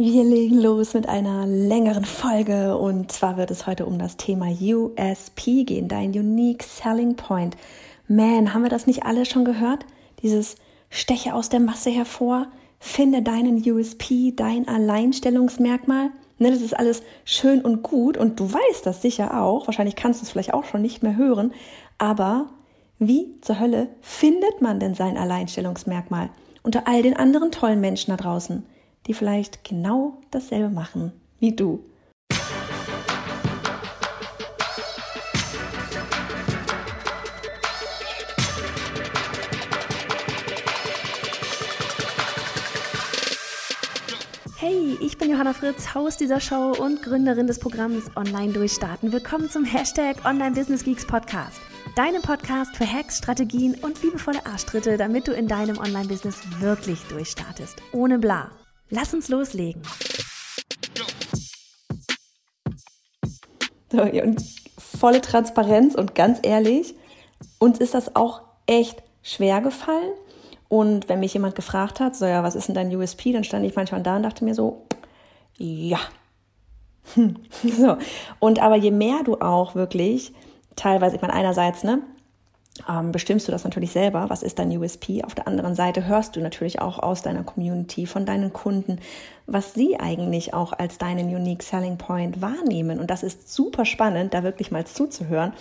Wir legen los mit einer längeren Folge und zwar wird es heute um das Thema USP gehen, dein Unique Selling Point. Man, haben wir das nicht alle schon gehört? Dieses Steche aus der Masse hervor, finde deinen USP, dein Alleinstellungsmerkmal. Ne, das ist alles schön und gut und du weißt das sicher auch. Wahrscheinlich kannst du es vielleicht auch schon nicht mehr hören. Aber wie zur Hölle findet man denn sein Alleinstellungsmerkmal unter all den anderen tollen Menschen da draußen? Die vielleicht genau dasselbe machen wie du. Hey, ich bin Johanna Fritz, Haus dieser Show und Gründerin des Programms Online Durchstarten. Willkommen zum Hashtag Online Business Geeks Podcast. Deinem Podcast für Hacks, Strategien und liebevolle Arschtritte, damit du in deinem Online-Business wirklich durchstartest. Ohne bla. Lass uns loslegen. So, und volle Transparenz und ganz ehrlich, uns ist das auch echt schwer gefallen. Und wenn mich jemand gefragt hat, so ja, was ist denn dein USP, dann stand ich manchmal da und dachte mir so, ja. so. Und aber je mehr du auch wirklich teilweise, ich meine, einerseits, ne, ähm, bestimmst du das natürlich selber, was ist dein USP. Auf der anderen Seite hörst du natürlich auch aus deiner Community, von deinen Kunden, was sie eigentlich auch als deinen Unique Selling Point wahrnehmen. Und das ist super spannend, da wirklich mal zuzuhören.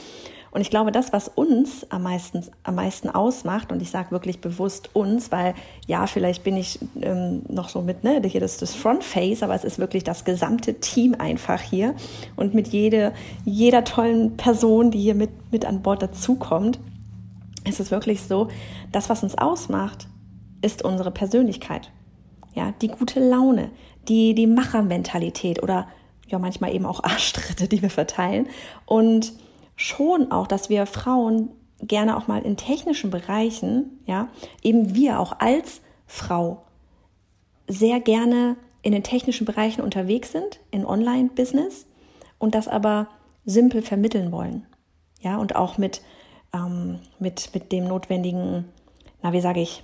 Und ich glaube, das, was uns am meisten, am meisten ausmacht, und ich sage wirklich bewusst uns, weil ja, vielleicht bin ich ähm, noch so mit, ne, hier das, das Frontface, aber es ist wirklich das gesamte Team einfach hier und mit jede, jeder tollen Person, die hier mit, mit an Bord dazukommt ist es wirklich so, das, was uns ausmacht, ist unsere Persönlichkeit. Ja, die gute Laune, die, die Machermentalität oder ja, manchmal eben auch Arschtritte, die wir verteilen. Und schon auch, dass wir Frauen gerne auch mal in technischen Bereichen, ja, eben wir auch als Frau sehr gerne in den technischen Bereichen unterwegs sind, in Online-Business und das aber simpel vermitteln wollen. Ja, und auch mit ähm, mit, mit dem notwendigen, na, wie sage ich,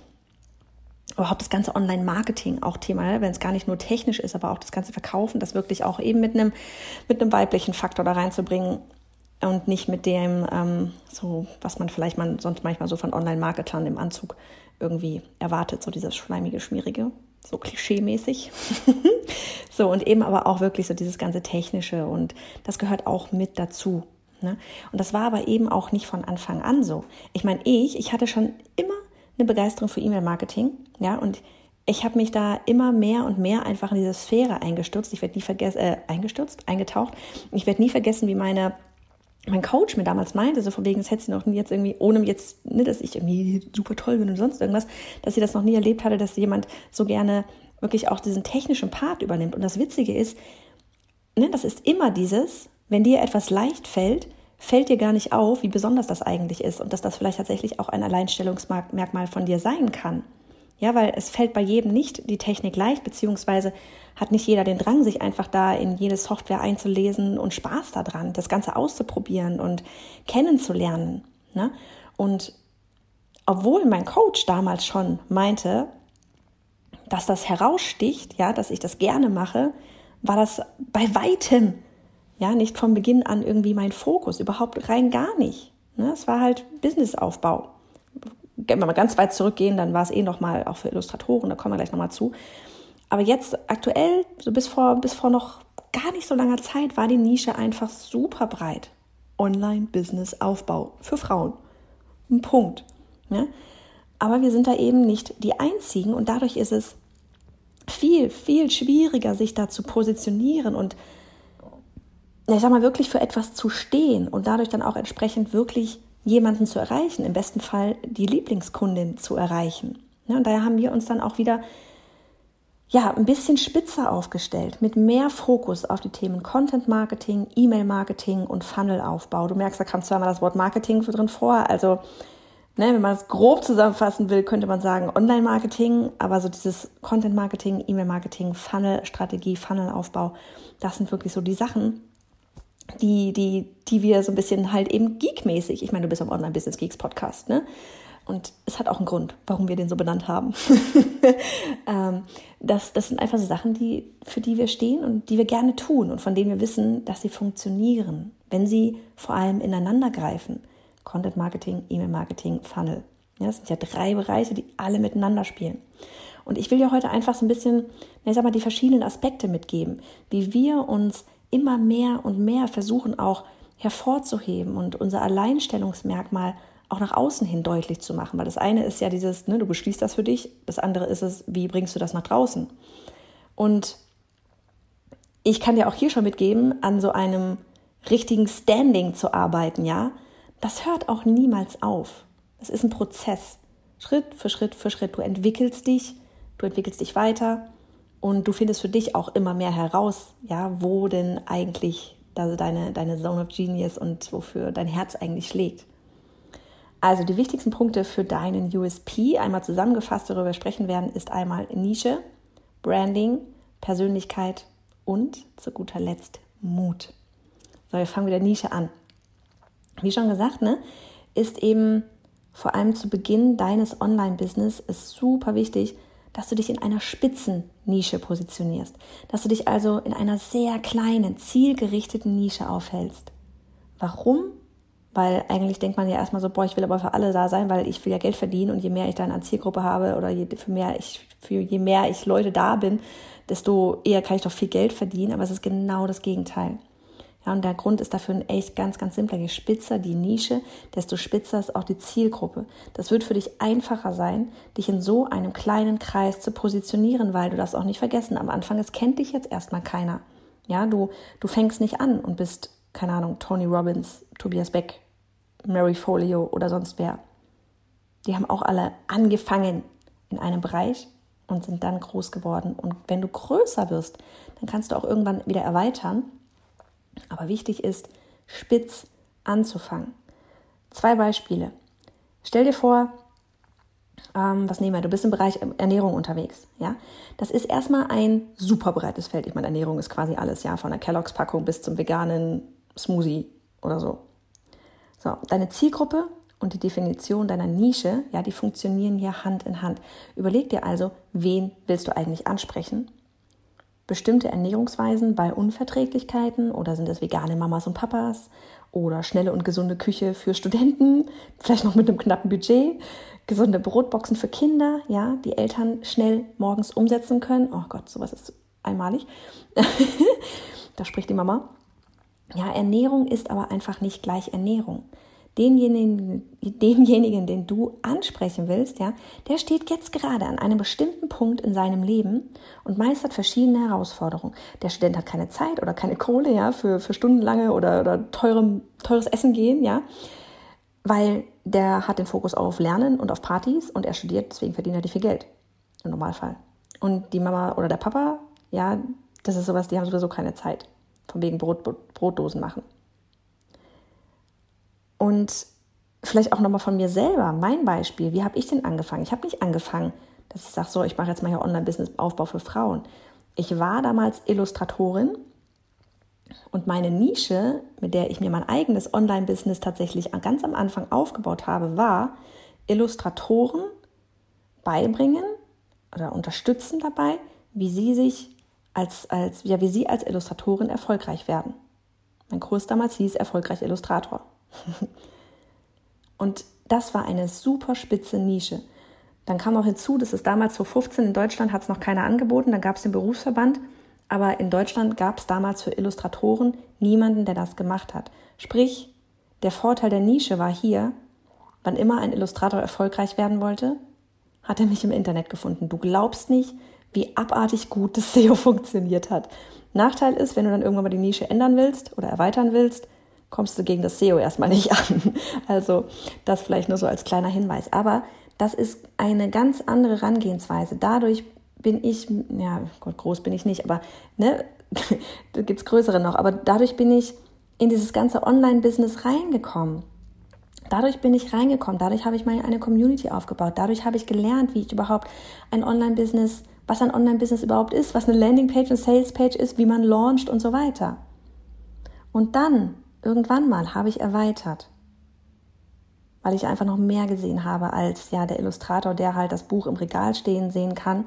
überhaupt das ganze Online-Marketing auch Thema, ne? wenn es gar nicht nur technisch ist, aber auch das ganze Verkaufen, das wirklich auch eben mit einem, mit weiblichen Faktor da reinzubringen und nicht mit dem, ähm, so, was man vielleicht man sonst manchmal so von Online-Marketern im Anzug irgendwie erwartet, so dieses schleimige, schmierige, so klischee-mäßig. so, und eben aber auch wirklich so dieses ganze Technische und das gehört auch mit dazu. Ne? Und das war aber eben auch nicht von Anfang an so. Ich meine, ich, ich hatte schon immer eine Begeisterung für E-Mail-Marketing, ja, und ich habe mich da immer mehr und mehr einfach in diese Sphäre eingestürzt. Ich werde nie vergessen, äh, eingestürzt, eingetaucht. Ich werde nie vergessen, wie meine mein Coach mir damals meinte, so von wegen, das hätte sie noch nie jetzt irgendwie, ohne jetzt, ne, dass ich irgendwie super toll bin und sonst irgendwas, dass sie das noch nie erlebt hatte, dass jemand so gerne wirklich auch diesen technischen Part übernimmt. Und das Witzige ist, ne, das ist immer dieses, wenn dir etwas leicht fällt, fällt dir gar nicht auf, wie besonders das eigentlich ist und dass das vielleicht tatsächlich auch ein Alleinstellungsmerkmal von dir sein kann. Ja, weil es fällt bei jedem nicht die Technik leicht, beziehungsweise hat nicht jeder den Drang, sich einfach da in jede Software einzulesen und Spaß daran, das Ganze auszuprobieren und kennenzulernen. Ne? Und obwohl mein Coach damals schon meinte, dass das heraussticht, ja, dass ich das gerne mache, war das bei weitem ja, nicht von Beginn an irgendwie mein Fokus, überhaupt rein gar nicht. Ne? Es war halt Businessaufbau. Wenn wir mal ganz weit zurückgehen, dann war es eh nochmal auch für Illustratoren, da kommen wir gleich nochmal zu. Aber jetzt aktuell, so bis vor, bis vor noch gar nicht so langer Zeit, war die Nische einfach super breit. Online-Business-Aufbau für Frauen. Ein Punkt. Ne? Aber wir sind da eben nicht die Einzigen und dadurch ist es viel, viel schwieriger, sich da zu positionieren und ich sag mal, wirklich für etwas zu stehen und dadurch dann auch entsprechend wirklich jemanden zu erreichen, im besten Fall die Lieblingskundin zu erreichen. Ja, und daher haben wir uns dann auch wieder ja, ein bisschen spitzer aufgestellt, mit mehr Fokus auf die Themen Content Marketing, E-Mail Marketing und Funnelaufbau. Du merkst, da kam zweimal das Wort Marketing drin vor. Also, ne, wenn man es grob zusammenfassen will, könnte man sagen Online Marketing, aber so dieses Content Marketing, E-Mail Marketing, Funnel Strategie, Funnelaufbau, das sind wirklich so die Sachen, die, die, die wir so ein bisschen halt eben geekmäßig, ich meine, du bist am Online-Business Geeks Podcast, ne? und es hat auch einen Grund, warum wir den so benannt haben. ähm, das, das sind einfach so Sachen, die, für die wir stehen und die wir gerne tun und von denen wir wissen, dass sie funktionieren, wenn sie vor allem ineinander greifen. Content Marketing, E-Mail Marketing, Funnel. Ja, das sind ja drei Bereiche, die alle miteinander spielen. Und ich will dir heute einfach so ein bisschen, ich sag mal, die verschiedenen Aspekte mitgeben, wie wir uns immer mehr und mehr versuchen auch hervorzuheben und unser Alleinstellungsmerkmal auch nach außen hin deutlich zu machen. Weil das eine ist ja dieses, ne, du beschließt das für dich, das andere ist es, wie bringst du das nach draußen? Und ich kann dir auch hier schon mitgeben, an so einem richtigen Standing zu arbeiten, ja, das hört auch niemals auf. Es ist ein Prozess. Schritt für Schritt für Schritt. Du entwickelst dich, du entwickelst dich weiter und du findest für dich auch immer mehr heraus, ja, wo denn eigentlich deine, deine Zone of Genius und wofür dein Herz eigentlich schlägt. Also die wichtigsten Punkte für deinen USP, einmal zusammengefasst darüber sprechen werden, ist einmal Nische, Branding, Persönlichkeit und zu guter Letzt Mut. So, wir fangen mit der Nische an. Wie schon gesagt, ne, ist eben vor allem zu Beginn deines Online-Business super wichtig, dass du dich in einer Spitzennische positionierst, dass du dich also in einer sehr kleinen, zielgerichteten Nische aufhältst. Warum? Weil eigentlich denkt man ja erstmal so, boah, ich will aber für alle da sein, weil ich will ja Geld verdienen und je mehr ich dann an Zielgruppe habe oder je, für mehr ich, für je mehr ich Leute da bin, desto eher kann ich doch viel Geld verdienen, aber es ist genau das Gegenteil. Ja, und der Grund ist dafür ein echt ganz, ganz simpler. Je spitzer die Nische, desto spitzer ist auch die Zielgruppe. Das wird für dich einfacher sein, dich in so einem kleinen Kreis zu positionieren, weil du das auch nicht vergessen. Am Anfang, es kennt dich jetzt erstmal keiner. Ja, du, du fängst nicht an und bist, keine Ahnung, Tony Robbins, Tobias Beck, Mary Folio oder sonst wer. Die haben auch alle angefangen in einem Bereich und sind dann groß geworden. Und wenn du größer wirst, dann kannst du auch irgendwann wieder erweitern aber wichtig ist, spitz anzufangen. Zwei Beispiele. Stell dir vor, ähm, was nehmen wir? Du bist im Bereich Ernährung unterwegs. Ja, das ist erstmal ein super breites Feld. Ich meine, Ernährung ist quasi alles, ja, von der Kelloggs-Packung bis zum veganen Smoothie oder so. So, deine Zielgruppe und die Definition deiner Nische, ja, die funktionieren hier Hand in Hand. Überleg dir also, wen willst du eigentlich ansprechen bestimmte Ernährungsweisen bei Unverträglichkeiten oder sind es vegane Mamas und Papas oder schnelle und gesunde Küche für Studenten, vielleicht noch mit einem knappen Budget, gesunde Brotboxen für Kinder, ja, die Eltern schnell morgens umsetzen können. Oh Gott, sowas ist einmalig. da spricht die Mama. Ja, Ernährung ist aber einfach nicht gleich Ernährung denjenigen, denjenigen, den du ansprechen willst, ja, der steht jetzt gerade an einem bestimmten Punkt in seinem Leben und meistert verschiedene Herausforderungen. Der Student hat keine Zeit oder keine Kohle, ja, für, für stundenlange oder, oder teurem, teures Essen gehen, ja, weil der hat den Fokus auf Lernen und auf Partys und er studiert, deswegen verdient er nicht viel Geld. Im Normalfall. Und die Mama oder der Papa, ja, das ist sowas, die haben sowieso keine Zeit. Von wegen Brot, Brotdosen machen. Und vielleicht auch nochmal von mir selber, mein Beispiel, wie habe ich denn angefangen? Ich habe nicht angefangen, dass ich sage, so, ich mache jetzt mal hier Online-Business-Aufbau für Frauen. Ich war damals Illustratorin und meine Nische, mit der ich mir mein eigenes Online-Business tatsächlich ganz am Anfang aufgebaut habe, war Illustratoren beibringen oder unterstützen dabei, wie sie sich als, als, ja, wie sie als Illustratorin erfolgreich werden. Mein Kurs damals hieß Erfolgreich Illustrator. Und das war eine super spitze Nische. Dann kam auch hinzu, dass es damals 2015 in Deutschland hat es noch keiner angeboten, dann gab es den Berufsverband, aber in Deutschland gab es damals für Illustratoren niemanden, der das gemacht hat. Sprich, der Vorteil der Nische war hier, wann immer ein Illustrator erfolgreich werden wollte, hat er mich im Internet gefunden. Du glaubst nicht, wie abartig gut das SEO funktioniert hat. Nachteil ist, wenn du dann irgendwann mal die Nische ändern willst oder erweitern willst, kommst du gegen das SEO erstmal nicht an. Also das vielleicht nur so als kleiner Hinweis. Aber das ist eine ganz andere Herangehensweise. Dadurch bin ich, ja, Gott, groß bin ich nicht, aber ne, da gibt es größere noch, aber dadurch bin ich in dieses ganze Online-Business reingekommen. Dadurch bin ich reingekommen, dadurch habe ich meine eine Community aufgebaut, dadurch habe ich gelernt, wie ich überhaupt ein Online-Business, was ein Online-Business überhaupt ist, was eine Landing-Page, eine Sales-Page ist, wie man launcht und so weiter. Und dann Irgendwann mal habe ich erweitert. weil ich einfach noch mehr gesehen habe als ja der Illustrator, der halt das Buch im Regal stehen sehen kann,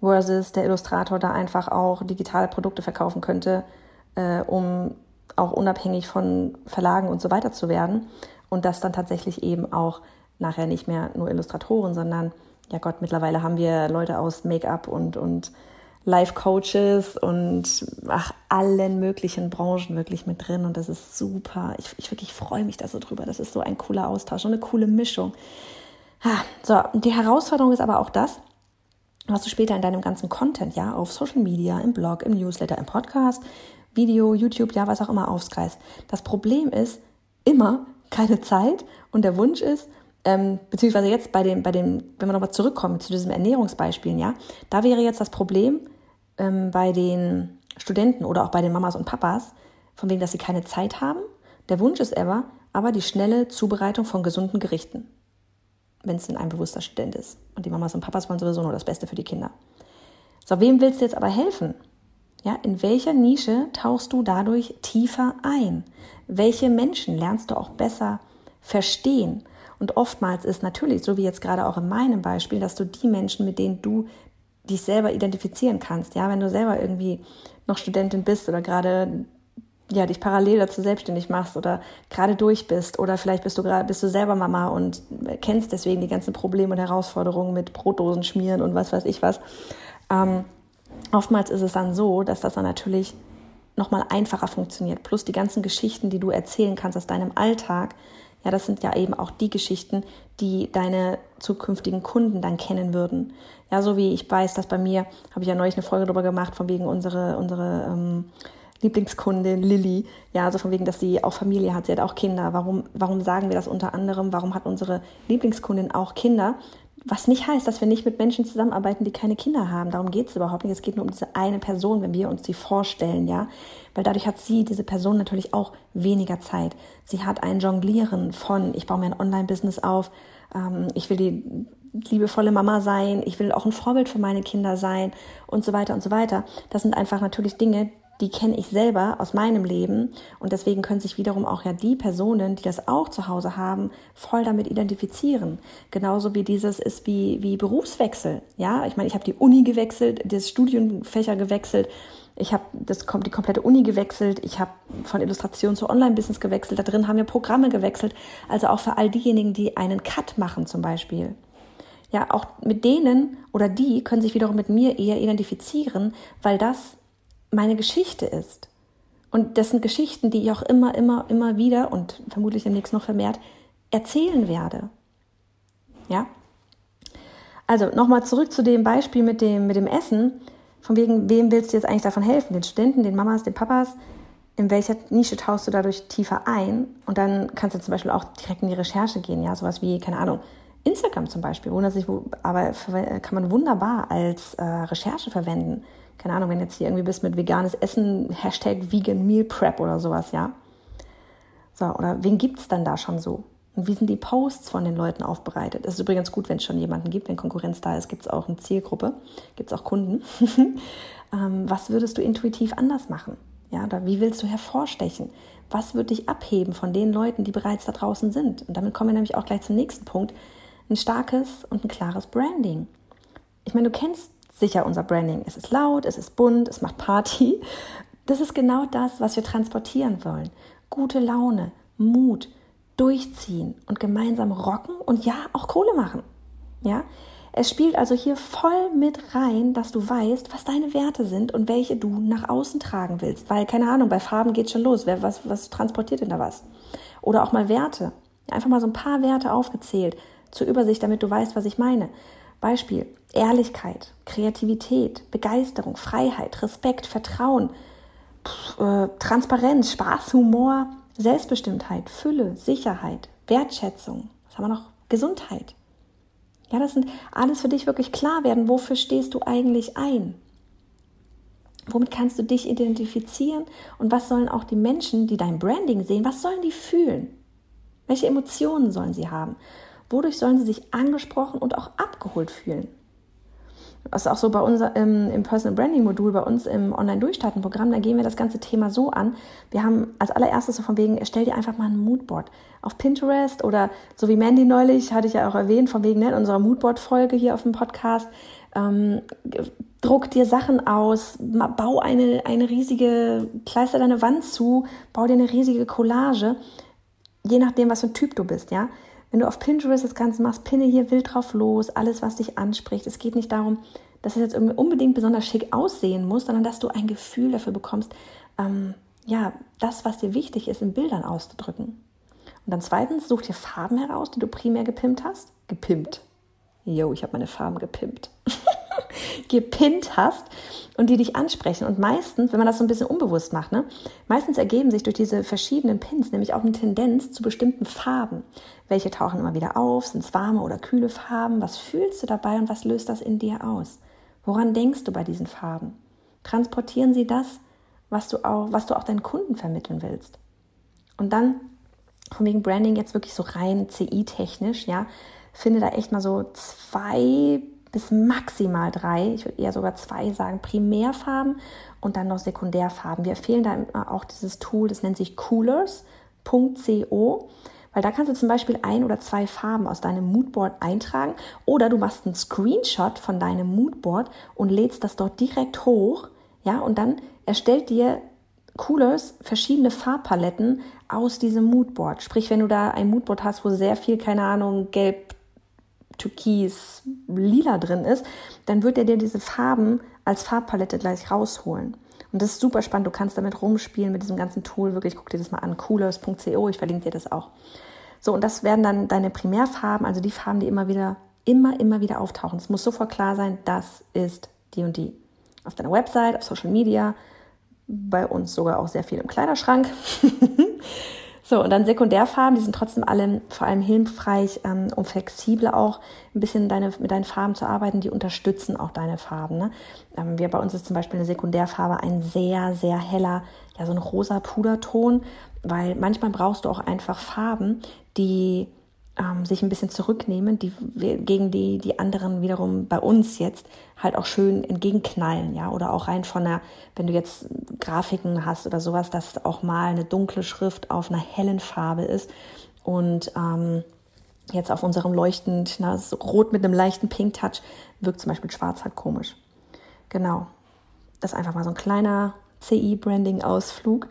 versus der Illustrator da einfach auch digitale Produkte verkaufen könnte, äh, um auch unabhängig von Verlagen und so weiter zu werden und das dann tatsächlich eben auch nachher nicht mehr nur Illustratoren, sondern ja Gott, mittlerweile haben wir Leute aus Make-up und, und Life-Coaches und ach, allen möglichen Branchen wirklich mit drin und das ist super. Ich, ich wirklich freue mich da so drüber. Das ist so ein cooler Austausch und eine coole Mischung. So, die Herausforderung ist aber auch das, was du später in deinem ganzen Content, ja, auf Social Media, im Blog, im Newsletter, im Podcast, Video, YouTube, ja, was auch immer aufgreifst. Das Problem ist immer keine Zeit und der Wunsch ist, ähm, beziehungsweise jetzt bei dem, bei dem, wenn wir nochmal zurückkommen zu diesen Ernährungsbeispielen, ja, da wäre jetzt das Problem ähm, bei den Studenten oder auch bei den Mamas und Papas, von wegen, dass sie keine Zeit haben. Der Wunsch ist aber, aber die schnelle Zubereitung von gesunden Gerichten, wenn es denn ein bewusster Student ist. Und die Mamas und Papas wollen sowieso nur das Beste für die Kinder. So, wem willst du jetzt aber helfen? Ja, in welcher Nische tauchst du dadurch tiefer ein? Welche Menschen lernst du auch besser verstehen? Und oftmals ist natürlich, so wie jetzt gerade auch in meinem Beispiel, dass du die Menschen, mit denen du dich selber identifizieren kannst, ja, wenn du selber irgendwie noch Studentin bist oder gerade ja, dich parallel dazu selbstständig machst oder gerade durch bist oder vielleicht bist du gerade bist du selber Mama und kennst deswegen die ganzen Probleme und Herausforderungen mit Brotdosen schmieren und was weiß ich was. Ähm, oftmals ist es dann so, dass das dann natürlich nochmal einfacher funktioniert. Plus die ganzen Geschichten, die du erzählen kannst aus deinem Alltag, ja, das sind ja eben auch die Geschichten, die deine zukünftigen Kunden dann kennen würden. Ja, so wie ich weiß, dass bei mir, habe ich ja neulich eine Folge darüber gemacht, von wegen unsere, unsere ähm, Lieblingskundin Lilly, ja, also von wegen, dass sie auch Familie hat, sie hat auch Kinder. Warum, warum sagen wir das unter anderem? Warum hat unsere Lieblingskundin auch Kinder? Was nicht heißt, dass wir nicht mit Menschen zusammenarbeiten, die keine Kinder haben. Darum geht es überhaupt nicht. Es geht nur um diese eine Person, wenn wir uns sie vorstellen, ja. Weil dadurch hat sie, diese Person, natürlich auch weniger Zeit. Sie hat ein Jonglieren von, ich baue mir ein Online-Business auf, ähm, ich will die liebevolle Mama sein, ich will auch ein Vorbild für meine Kinder sein und so weiter und so weiter. Das sind einfach natürlich Dinge, die kenne ich selber aus meinem Leben und deswegen können sich wiederum auch ja die Personen, die das auch zu Hause haben, voll damit identifizieren. Genauso wie dieses ist wie, wie Berufswechsel. Ja, ich meine, ich habe die Uni gewechselt, das Studienfächer gewechselt, ich habe das, die komplette Uni gewechselt, ich habe von Illustration zu Online-Business gewechselt, da drin haben wir Programme gewechselt, also auch für all diejenigen, die einen Cut machen zum Beispiel. Ja, auch mit denen oder die können sich wiederum mit mir eher identifizieren, weil das meine Geschichte ist. Und das sind Geschichten, die ich auch immer, immer, immer wieder und vermutlich demnächst noch vermehrt erzählen werde. Ja? Also nochmal zurück zu dem Beispiel mit dem, mit dem Essen. Von wegen, wem willst du jetzt eigentlich davon helfen? Den Studenten, den Mamas, den Papas? In welcher Nische tauchst du dadurch tiefer ein? Und dann kannst du zum Beispiel auch direkt in die Recherche gehen. Ja, sowas wie, keine Ahnung, Instagram zum Beispiel. Wundert sich, aber kann man wunderbar als äh, Recherche verwenden keine Ahnung, wenn jetzt hier irgendwie bist mit veganes Essen, Hashtag Vegan Meal Prep oder sowas, ja. So, oder wen gibt es dann da schon so? Und wie sind die Posts von den Leuten aufbereitet? Es ist übrigens gut, wenn es schon jemanden gibt, wenn Konkurrenz da ist, gibt es auch eine Zielgruppe, gibt es auch Kunden. ähm, was würdest du intuitiv anders machen? Ja, oder wie willst du hervorstechen? Was wird dich abheben von den Leuten, die bereits da draußen sind? Und damit kommen wir nämlich auch gleich zum nächsten Punkt. Ein starkes und ein klares Branding. Ich meine, du kennst sicher unser Branding. Es ist laut, es ist bunt, es macht Party. Das ist genau das, was wir transportieren wollen. Gute Laune, Mut, durchziehen und gemeinsam rocken und ja, auch Kohle machen. Ja? Es spielt also hier voll mit rein, dass du weißt, was deine Werte sind und welche du nach außen tragen willst. Weil, keine Ahnung, bei Farben geht schon los. Wer, was, was transportiert denn da was? Oder auch mal Werte. Einfach mal so ein paar Werte aufgezählt zur Übersicht, damit du weißt, was ich meine. Beispiel Ehrlichkeit, Kreativität, Begeisterung, Freiheit, Respekt, Vertrauen, äh, Transparenz, Spaß, Humor, Selbstbestimmtheit, Fülle, Sicherheit, Wertschätzung. Was haben wir noch? Gesundheit. Ja, das sind alles für dich wirklich klar werden. Wofür stehst du eigentlich ein? Womit kannst du dich identifizieren? Und was sollen auch die Menschen, die dein Branding sehen, was sollen die fühlen? Welche Emotionen sollen sie haben? Wodurch sollen sie sich angesprochen und auch abgeholt fühlen? Das ist auch so bei uns im, im Personal Branding Modul, bei uns im Online-Durchstarten-Programm, da gehen wir das ganze Thema so an. Wir haben als allererstes so von wegen, erstell dir einfach mal ein Moodboard auf Pinterest oder so wie Mandy neulich, hatte ich ja auch erwähnt, von wegen ne, in unserer Moodboard-Folge hier auf dem Podcast. Ähm, druck dir Sachen aus, bau eine, eine riesige, kleister deine Wand zu, bau dir eine riesige Collage, je nachdem, was für ein Typ du bist, ja. Wenn du auf Pinterest das Ganze machst, pinne hier wild drauf los, alles, was dich anspricht. Es geht nicht darum, dass es jetzt unbedingt besonders schick aussehen muss, sondern dass du ein Gefühl dafür bekommst, ähm, ja, das, was dir wichtig ist, in Bildern auszudrücken. Und dann zweitens, such dir Farben heraus, die du primär gepimpt hast. Gepimpt. Yo, ich habe meine Farben gepimpt. gepinnt hast und die dich ansprechen. Und meistens, wenn man das so ein bisschen unbewusst macht, ne, meistens ergeben sich durch diese verschiedenen Pins nämlich auch eine Tendenz zu bestimmten Farben. Welche tauchen immer wieder auf? Sind es warme oder kühle Farben? Was fühlst du dabei und was löst das in dir aus? Woran denkst du bei diesen Farben? Transportieren sie das, was du auch, was du auch deinen Kunden vermitteln willst? Und dann von wegen Branding jetzt wirklich so rein CI-technisch, ja, finde da echt mal so zwei bis maximal drei, ich würde eher sogar zwei sagen, Primärfarben und dann noch Sekundärfarben. Wir empfehlen da auch dieses Tool, das nennt sich coolers.co, weil da kannst du zum Beispiel ein oder zwei Farben aus deinem Moodboard eintragen oder du machst einen Screenshot von deinem Moodboard und lädst das dort direkt hoch, ja, und dann erstellt dir Coolers verschiedene Farbpaletten aus diesem Moodboard. Sprich, wenn du da ein Moodboard hast, wo sehr viel, keine Ahnung, gelb, türkis, lila drin ist, dann wird er dir diese Farben als Farbpalette gleich rausholen. Und das ist super spannend. Du kannst damit rumspielen mit diesem ganzen Tool. Wirklich, guck dir das mal an. coolers.co. Ich verlinke dir das auch. So, und das werden dann deine Primärfarben, also die Farben, die immer wieder, immer, immer wieder auftauchen. Es muss sofort klar sein, das ist die und die. Auf deiner Website, auf Social Media, bei uns sogar auch sehr viel im Kleiderschrank. So, und dann Sekundärfarben, die sind trotzdem alle vor allem hilfreich, ähm, um flexibel auch ein bisschen deine, mit deinen Farben zu arbeiten. Die unterstützen auch deine Farben. Ne? Ähm, wir, bei uns ist zum Beispiel eine Sekundärfarbe ein sehr, sehr heller, ja, so ein rosa Puderton, weil manchmal brauchst du auch einfach Farben, die ähm, sich ein bisschen zurücknehmen, die gegen die die anderen wiederum bei uns jetzt halt auch schön entgegenknallen, ja, oder auch rein von der, wenn du jetzt Grafiken hast oder sowas, dass auch mal eine dunkle Schrift auf einer hellen Farbe ist und ähm, jetzt auf unserem leuchtend, na, rot mit einem leichten Pink-Touch wirkt zum Beispiel schwarz halt komisch. Genau. Das ist einfach mal so ein kleiner CI-Branding-Ausflug.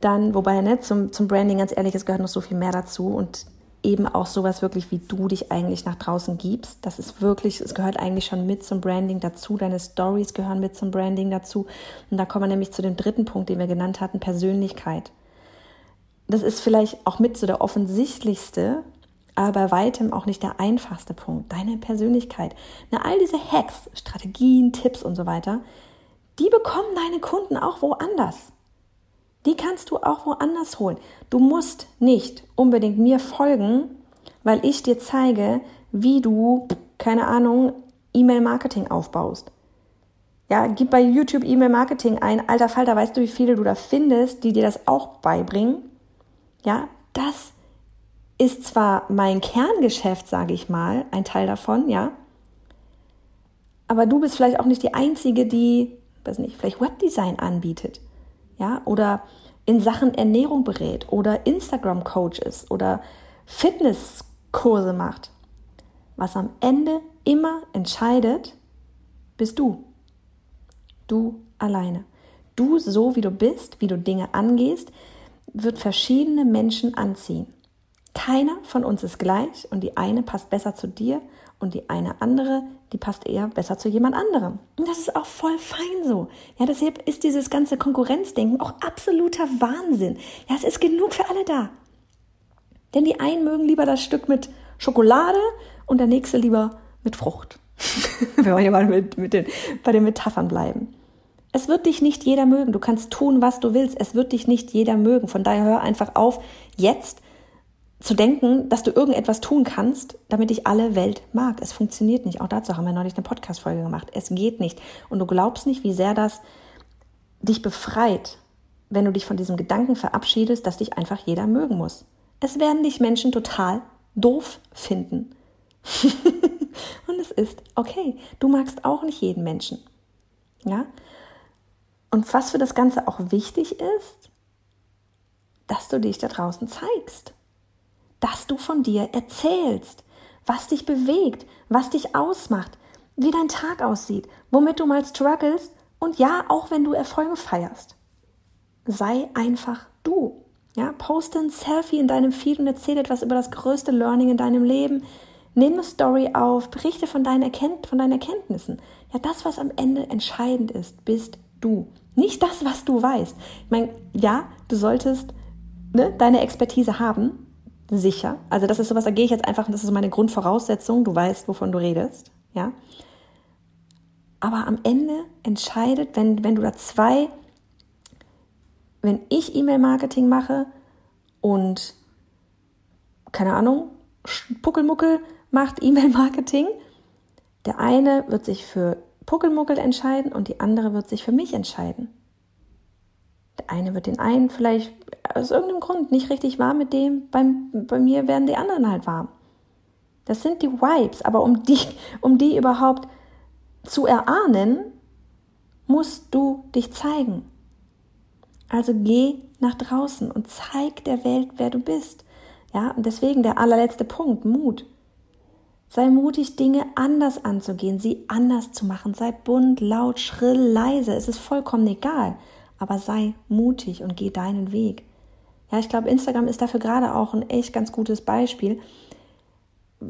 Dann, wobei, ne, zum, zum Branding, ganz ehrlich, es gehört noch so viel mehr dazu und eben auch sowas wirklich, wie du dich eigentlich nach draußen gibst. Das ist wirklich, es gehört eigentlich schon mit zum Branding dazu. Deine Stories gehören mit zum Branding dazu. Und da kommen wir nämlich zu dem dritten Punkt, den wir genannt hatten, Persönlichkeit. Das ist vielleicht auch mit so der offensichtlichste, aber bei weitem auch nicht der einfachste Punkt. Deine Persönlichkeit. Na, all diese Hacks, Strategien, Tipps und so weiter, die bekommen deine Kunden auch woanders die kannst du auch woanders holen. Du musst nicht unbedingt mir folgen, weil ich dir zeige, wie du, keine Ahnung, E-Mail-Marketing aufbaust. Ja, gib bei YouTube E-Mail-Marketing ein. Alter Falter, weißt du, wie viele du da findest, die dir das auch beibringen? Ja, das ist zwar mein Kerngeschäft, sage ich mal, ein Teil davon, ja. Aber du bist vielleicht auch nicht die Einzige, die, weiß nicht, vielleicht Webdesign anbietet ja, oder in Sachen Ernährung berät oder Instagram-Coach ist oder Fitnesskurse macht. Was am Ende immer entscheidet, bist du. Du alleine. Du so wie du bist, wie du Dinge angehst, wird verschiedene Menschen anziehen. Keiner von uns ist gleich und die eine passt besser zu dir und die eine andere, die passt eher besser zu jemand anderem. Und das ist auch voll fein so. Ja, deshalb ist dieses ganze Konkurrenzdenken auch absoluter Wahnsinn. Ja, es ist genug für alle da. Denn die einen mögen lieber das Stück mit Schokolade und der nächste lieber mit Frucht. Wenn wir mal mit, mit den, bei den Metaphern bleiben. Es wird dich nicht jeder mögen. Du kannst tun, was du willst. Es wird dich nicht jeder mögen. Von daher hör einfach auf, jetzt zu denken, dass du irgendetwas tun kannst, damit dich alle Welt mag. Es funktioniert nicht. Auch dazu haben wir neulich eine Podcast-Folge gemacht. Es geht nicht. Und du glaubst nicht, wie sehr das dich befreit, wenn du dich von diesem Gedanken verabschiedest, dass dich einfach jeder mögen muss. Es werden dich Menschen total doof finden. und es ist okay. Du magst auch nicht jeden Menschen. Ja? Und was für das Ganze auch wichtig ist, dass du dich da draußen zeigst. Dass du von dir erzählst, was dich bewegt, was dich ausmacht, wie dein Tag aussieht, womit du mal struggles und ja, auch wenn du Erfolge feierst. Sei einfach du. Ja, poste ein Selfie in deinem Feed und erzähle etwas über das größte Learning in deinem Leben. Nimm eine Story auf, berichte von deinen, Erkennt von deinen Erkenntnissen. Ja, das, was am Ende entscheidend ist, bist du. Nicht das, was du weißt. Ich meine, ja, du solltest ne, deine Expertise haben, sicher. Also das ist sowas, da gehe ich jetzt einfach, das ist so meine Grundvoraussetzung, du weißt, wovon du redest, ja. Aber am Ende entscheidet, wenn, wenn du da zwei, wenn ich E-Mail-Marketing mache und, keine Ahnung, Puckelmuckel macht E-Mail-Marketing, der eine wird sich für Puckelmuckel entscheiden und die andere wird sich für mich entscheiden. Der eine wird den einen vielleicht aus irgendeinem Grund nicht richtig warm mit dem, beim, bei mir werden die anderen halt warm. Das sind die Vibes, aber um die, um die überhaupt zu erahnen, musst du dich zeigen. Also geh nach draußen und zeig der Welt, wer du bist. Ja, und deswegen der allerletzte Punkt, Mut. Sei mutig, Dinge anders anzugehen, sie anders zu machen. Sei bunt, laut, schrill, leise. Es ist vollkommen egal. Aber sei mutig und geh deinen Weg. Ja, ich glaube, Instagram ist dafür gerade auch ein echt ganz gutes Beispiel.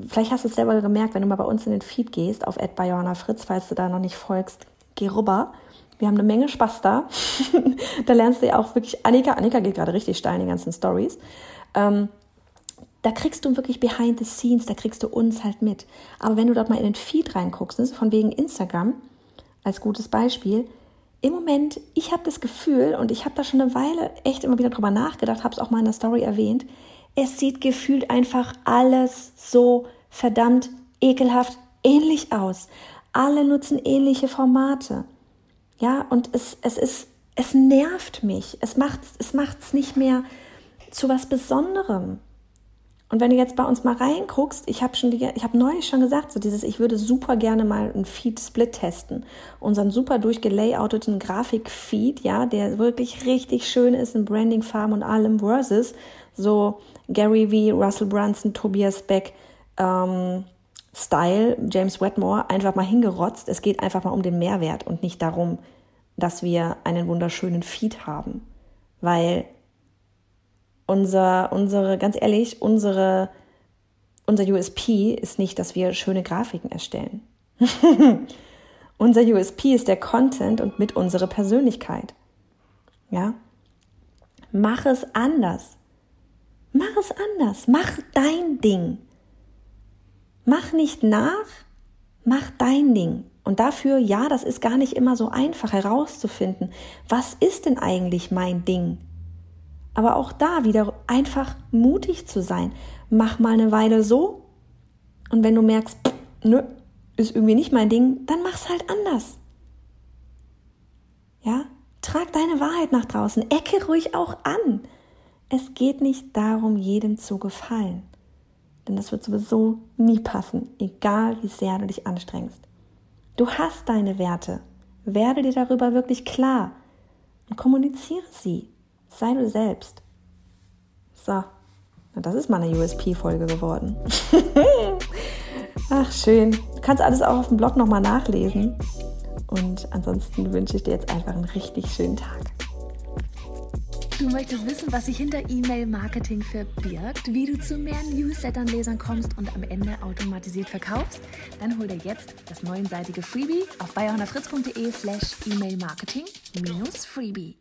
Vielleicht hast du es selber gemerkt, wenn du mal bei uns in den Feed gehst, auf Fritz, falls du da noch nicht folgst, geh rüber. Wir haben eine Menge Spaß da. da lernst du ja auch wirklich, Annika, Annika geht gerade richtig steil in die ganzen Stories. Ähm, da kriegst du wirklich behind the scenes, da kriegst du uns halt mit. Aber wenn du dort mal in den Feed reinguckst, ne, von wegen Instagram, als gutes Beispiel, im Moment, ich habe das Gefühl, und ich habe da schon eine Weile echt immer wieder drüber nachgedacht, habe es auch mal in der Story erwähnt, es sieht gefühlt einfach alles so verdammt ekelhaft ähnlich aus. Alle nutzen ähnliche Formate. Ja, und es, es ist, es nervt mich. Es macht es macht's nicht mehr zu was Besonderem. Und wenn du jetzt bei uns mal reinguckst, ich habe schon, ich habe neulich schon gesagt, so dieses, ich würde super gerne mal einen Feed-Split testen, unseren super durchgelayouteten Grafik-Feed, ja, der wirklich richtig schön ist in Branding-Farben und allem versus so Gary V, Russell Brunson, Tobias Beck, ähm, Style, James Wetmore einfach mal hingerotzt. Es geht einfach mal um den Mehrwert und nicht darum, dass wir einen wunderschönen Feed haben, weil unser, unsere, ganz ehrlich, unsere, unser USP ist nicht, dass wir schöne Grafiken erstellen. unser USP ist der Content und mit unserer Persönlichkeit. Ja? Mach es anders. Mach es anders. Mach dein Ding. Mach nicht nach, mach dein Ding. Und dafür, ja, das ist gar nicht immer so einfach herauszufinden, was ist denn eigentlich mein Ding? Aber auch da wieder einfach mutig zu sein. Mach mal eine Weile so und wenn du merkst, nö, ist irgendwie nicht mein Ding, dann mach's halt anders. Ja? Trag deine Wahrheit nach draußen. Ecke ruhig auch an. Es geht nicht darum, jedem zu gefallen. Denn das wird sowieso nie passen, egal wie sehr du dich anstrengst. Du hast deine Werte. Werde dir darüber wirklich klar und kommuniziere sie. Sei du selbst. So, das ist mal eine USP-Folge geworden. Ach, schön. Du kannst alles auch auf dem Blog nochmal nachlesen. Und ansonsten wünsche ich dir jetzt einfach einen richtig schönen Tag. Du möchtest wissen, was sich hinter E-Mail-Marketing verbirgt, wie du zu mehr Newslettern-Lesern kommst und am Ende automatisiert verkaufst? Dann hol dir jetzt das neunseitige Freebie auf bayerhonnerfritz.de slash E-Mail-Marketing-Freebie.